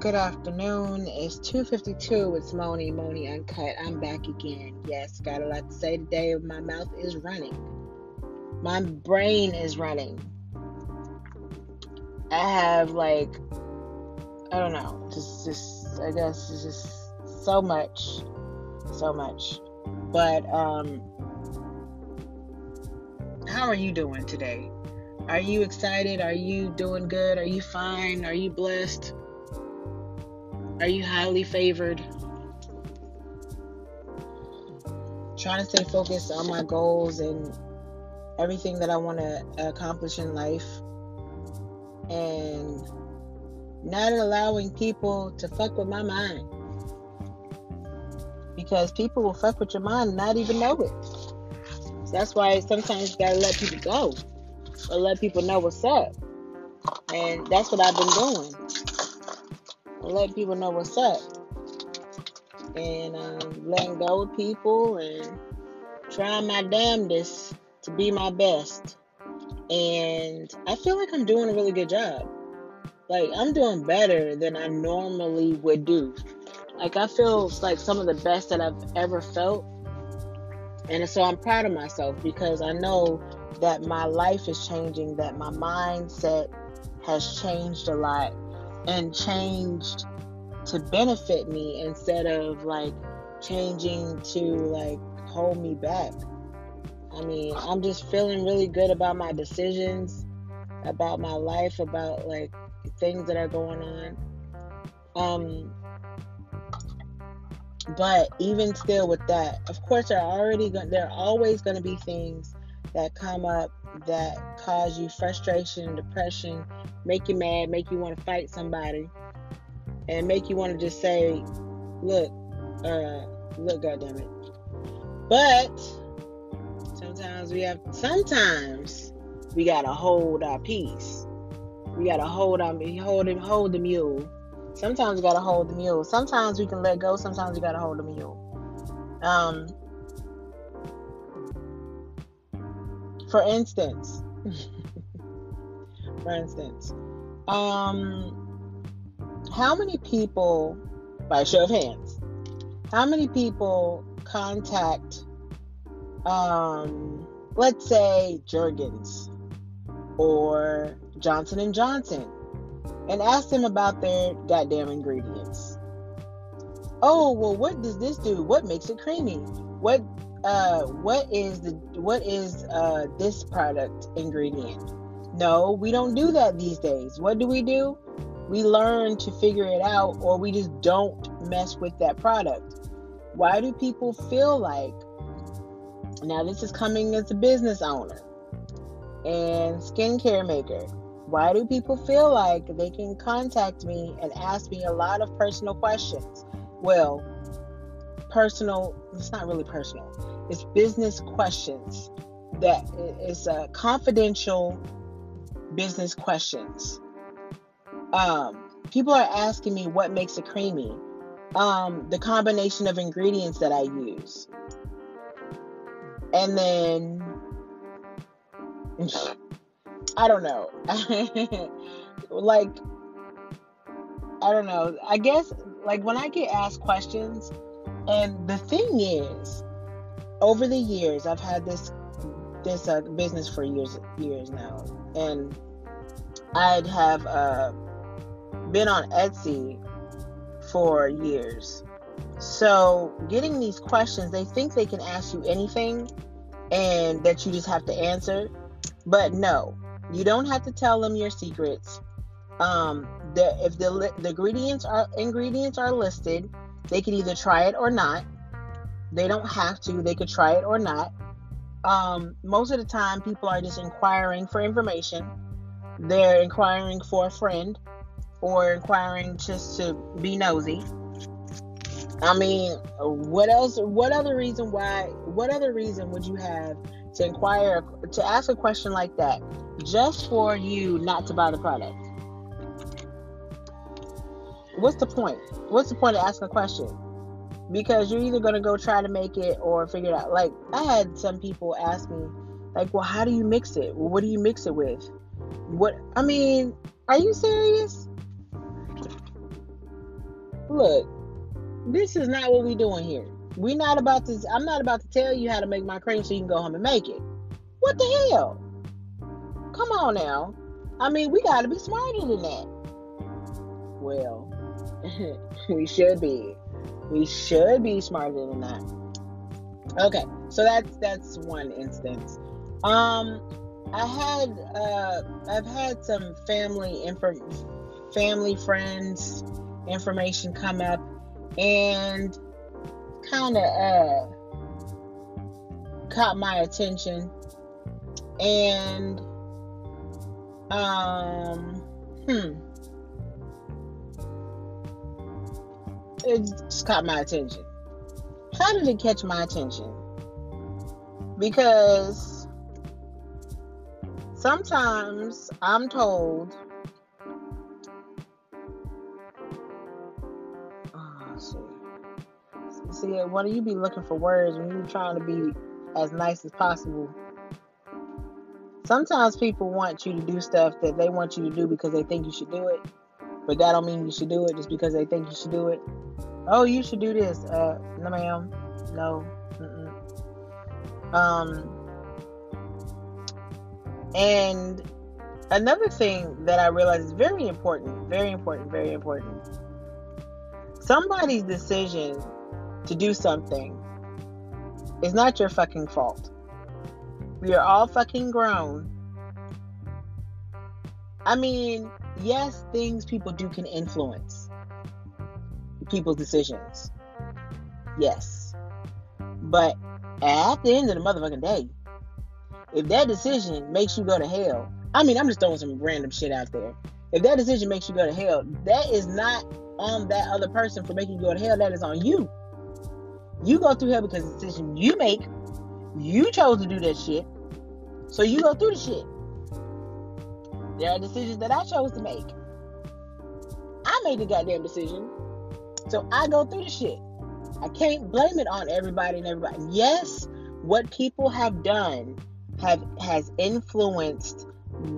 Good afternoon. It's 2:52. It's Moni, Moni Uncut. I'm back again. Yes, got a lot to say today. My mouth is running. My brain is running. I have like I don't know, just just I guess it's just so much, so much. But um, how are you doing today? Are you excited? Are you doing good? Are you fine? Are you blessed? Are you highly favored? Trying to stay focused on my goals and everything that I want to accomplish in life and not allowing people to fuck with my mind. Because people will fuck with your mind and not even know it. That's why sometimes you gotta let people go or let people know what's up. And that's what I've been doing. Let people know what's up. And um, letting go of people and trying my damnedest to be my best. And I feel like I'm doing a really good job. Like, I'm doing better than I normally would do. Like, I feel like some of the best that I've ever felt. And so I'm proud of myself because I know that my life is changing, that my mindset has changed a lot and changed to benefit me instead of like changing to like hold me back. I mean, I'm just feeling really good about my decisions, about my life, about like things that are going on. Um, but even still, with that, of course, there are already go- there are always going to be things that come up that cause you frustration depression, make you mad, make you want to fight somebody, and make you want to just say, "Look, uh, look, goddamn it." But sometimes we have, sometimes we gotta hold our peace. We gotta hold on, hold him, hold the mule. Sometimes we gotta hold the mule. Sometimes we can let go. Sometimes we gotta hold the mule. Um, for instance, for instance, um, how many people, by show of hands, how many people contact, um, let's say Jergens or Johnson and Johnson and ask them about their goddamn ingredients? Oh, well, what does this do? What makes it creamy? What uh, what is the what is uh, this product ingredient? No, we don't do that these days. What do we do? We learn to figure it out, or we just don't mess with that product. Why do people feel like? Now, this is coming as a business owner and skincare maker. Why do people feel like they can contact me and ask me a lot of personal questions? Well, personal, it's not really personal, it's business questions that is uh, confidential business questions. Um, people are asking me what makes it creamy, um, the combination of ingredients that I use, and then I don't know. like, I don't know. I guess, like, when I get asked questions, and the thing is, over the years, I've had this this uh, business for years years now, and I'd have uh, been on Etsy for years. So, getting these questions, they think they can ask you anything, and that you just have to answer. But no, you don't have to tell them your secrets. Um, the, if the, the ingredients are ingredients are listed, they can either try it or not. They don't have to. They could try it or not. Um, most of the time, people are just inquiring for information. They're inquiring for a friend or inquiring just to be nosy. I mean, what else? What other reason why? What other reason would you have to inquire, to ask a question like that, just for you not to buy the product? What's the point? What's the point of asking a question? Because you're either gonna go try to make it or figure it out. Like I had some people ask me, like, "Well, how do you mix it? What do you mix it with? What? I mean, are you serious? look, this is not what we're doing here. We're not about to. I'm not about to tell you how to make my cream so you can go home and make it. What the hell? Come on now. I mean, we got to be smarter than that. Well, we should be. We should be smarter than that. Okay, so that's that's one instance. Um, I had uh, I've had some family info, family friends information come up, and kind of uh caught my attention, and um, hmm. It just caught my attention. How did it catch my attention? Because sometimes I'm told, oh, see, see, why do you be looking for words when you're trying to be as nice as possible? Sometimes people want you to do stuff that they want you to do because they think you should do it, but that don't mean you should do it just because they think you should do it. Oh, you should do this. Uh, no, ma'am. No. Mm-mm. Um, and another thing that I realize is very important, very important, very important. Somebody's decision to do something is not your fucking fault. We are all fucking grown. I mean, yes, things people do can influence people's decisions. Yes. But at the end of the motherfucking day, if that decision makes you go to hell, I mean, I'm just throwing some random shit out there. If that decision makes you go to hell, that is not on that other person for making you go to hell. That is on you. You go through hell because the decision you make you chose to do that shit. So you go through the shit. There are decisions that I chose to make. I made the goddamn decision. So I go through the shit. I can't blame it on everybody and everybody. Yes, what people have done have has influenced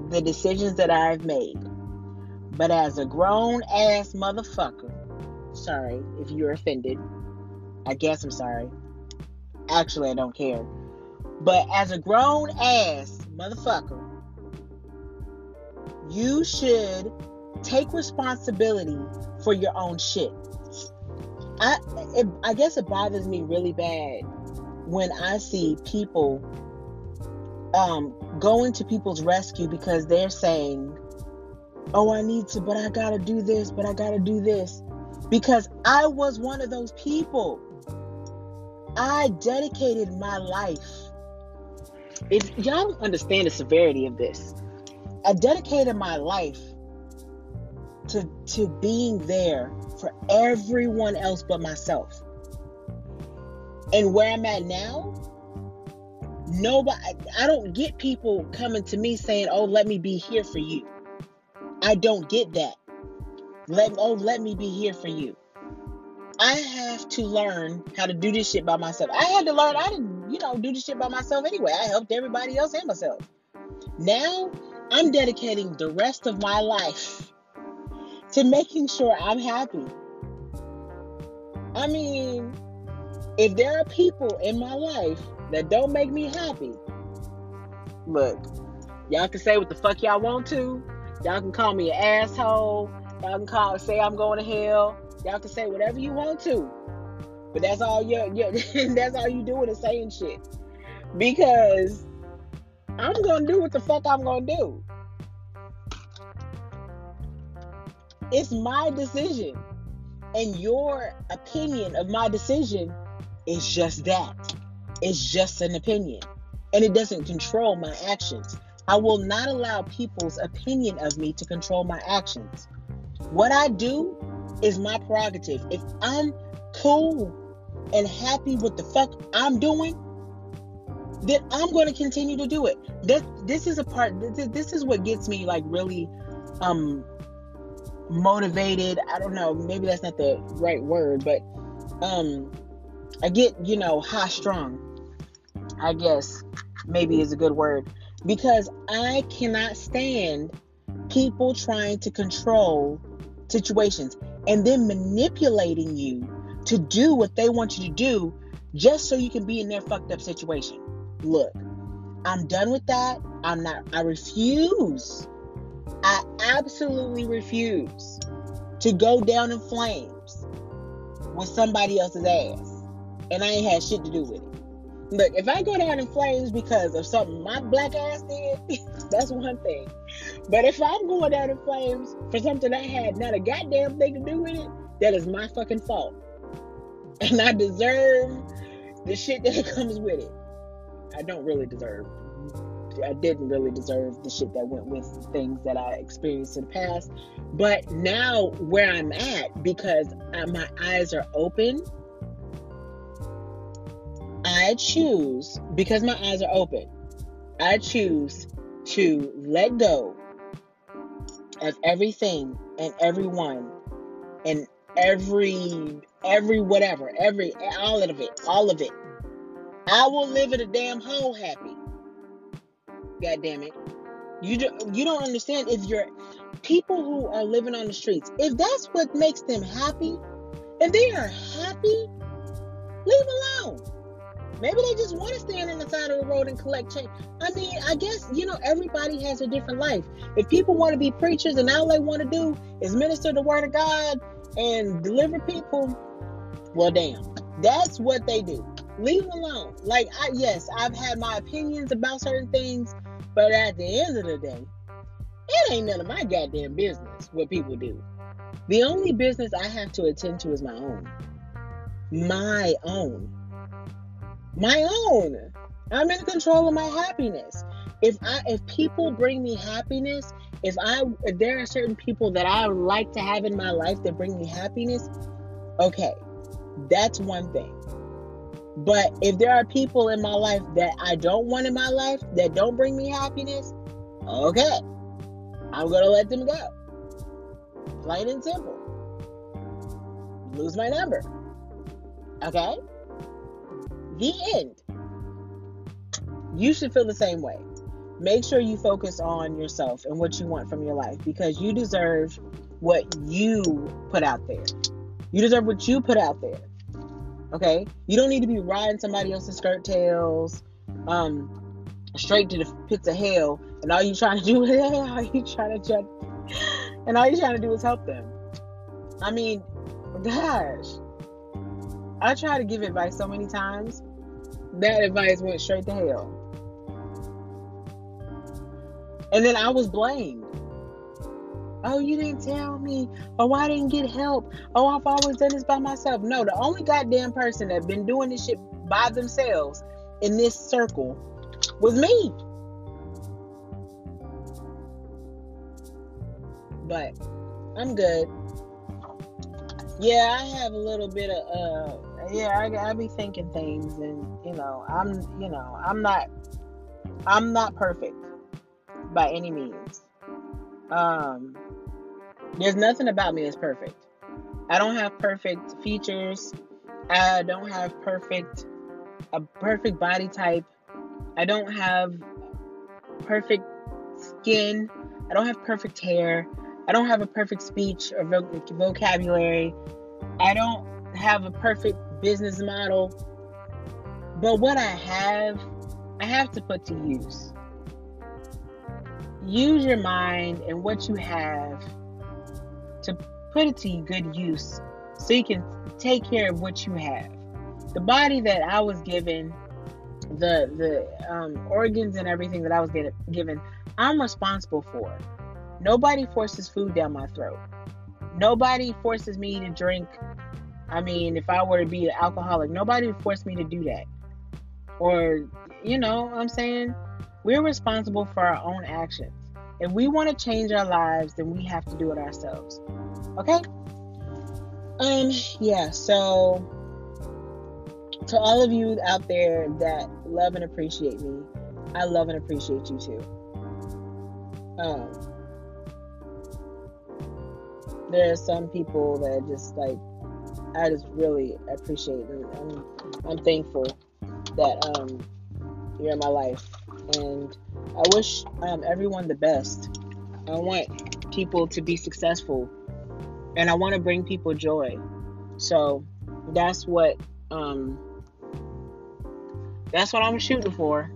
the decisions that I've made. But as a grown ass motherfucker, sorry if you're offended. I guess I'm sorry. Actually, I don't care. But as a grown ass motherfucker, you should take responsibility for your own shit. I it, I guess it bothers me really bad when I see people um, going to people's rescue because they're saying, "Oh, I need to, but I gotta do this, but I gotta do this," because I was one of those people. I dedicated my life if y'all don't understand the severity of this, I dedicated my life to to being there for everyone else but myself. And where I'm at now, nobody I don't get people coming to me saying, "Oh, let me be here for you." I don't get that. Let oh, let me be here for you. I have to learn how to do this shit by myself. I had to learn, I didn't, you know, do this shit by myself anyway. I helped everybody else and myself. Now I'm dedicating the rest of my life to making sure I'm happy. I mean, if there are people in my life that don't make me happy, look, y'all can say what the fuck y'all want to. Y'all can call me an asshole. Y'all can call say I'm going to hell. Y'all can say whatever you want to, but that's all you that's all you doing is saying shit. Because I'm gonna do what the fuck I'm gonna do. It's my decision, and your opinion of my decision is just that. It's just an opinion, and it doesn't control my actions. I will not allow people's opinion of me to control my actions. What I do is my prerogative. If I'm cool and happy with the fuck I'm doing, then I'm going to continue to do it. This this is a part. This, this is what gets me like really um motivated. I don't know. Maybe that's not the right word, but um I get you know high strong. I guess maybe is a good word because I cannot stand people trying to control situations and then manipulating you to do what they want you to do just so you can be in their fucked up situation. Look, I'm done with that. I'm not, I refuse. I absolutely refuse to go down in flames with somebody else's ass. And I ain't had shit to do with it. Look, if I go down in flames because of something my black ass did, that's one thing. But if I'm going down in flames for something I had not a goddamn thing to do with it, that is my fucking fault. And I deserve the shit that comes with it. I don't really deserve. I didn't really deserve the shit that went with things that I experienced in the past. But now, where I'm at, because my eyes are open I choose, because my eyes are open, I choose to let go of everything and everyone and every every whatever, every all of it, all of it. I will live in a damn hole happy. God damn it. You do, you don't understand if you're people who are living on the streets, if that's what makes them happy, if they are happy, leave alone. Maybe they just want to stand on the side of the road and collect change. I mean, I guess, you know, everybody has a different life. If people want to be preachers and all they want to do is minister the word of God and deliver people, well, damn, that's what they do. Leave them alone. Like, I, yes, I've had my opinions about certain things, but at the end of the day, it ain't none of my goddamn business what people do. The only business I have to attend to is my own. My own my own. I'm in control of my happiness. If I if people bring me happiness, if I if there are certain people that I like to have in my life that bring me happiness, okay. That's one thing. But if there are people in my life that I don't want in my life that don't bring me happiness, okay. I'm going to let them go. Plain and simple. Lose my number. Okay? The end. You should feel the same way. Make sure you focus on yourself and what you want from your life because you deserve what you put out there. You deserve what you put out there. Okay? You don't need to be riding somebody else's skirt tails um, straight to the pits of hell and all you trying to do is all you trying to judge and all you trying to do is help them. I mean, gosh. I try to give advice so many times that advice went straight to hell. And then I was blamed. Oh, you didn't tell me. Oh, I didn't get help. Oh, I've always done this by myself. No, the only goddamn person that been doing this shit by themselves in this circle was me. But I'm good. Yeah, I have a little bit of uh yeah, I, I be thinking things, and you know, I'm, you know, I'm not, I'm not perfect by any means. Um, there's nothing about me that's perfect. I don't have perfect features. I don't have perfect, a perfect body type. I don't have perfect skin. I don't have perfect hair. I don't have a perfect speech or vocabulary. I don't have a perfect business model. But what I have, I have to put to use. Use your mind and what you have to put it to good use so you can take care of what you have. The body that I was given, the the um, organs and everything that I was get, given, I'm responsible for. Nobody forces food down my throat. Nobody forces me to drink I mean, if I were to be an alcoholic, nobody would force me to do that. Or, you know, I'm saying we're responsible for our own actions. If we want to change our lives, then we have to do it ourselves. Okay? Um, yeah, so to all of you out there that love and appreciate me, I love and appreciate you too. Um, there are some people that just like I just really appreciate and I'm, I'm thankful that um, you're in my life, and I wish um, everyone the best. I want people to be successful and I want to bring people joy. So that's what um that's what I'm shooting for.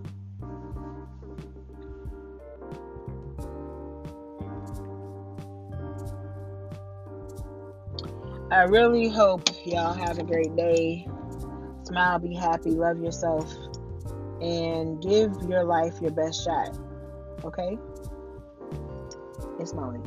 I really hope y'all have a great day. Smile, be happy, love yourself, and give your life your best shot. Okay? It's Molly.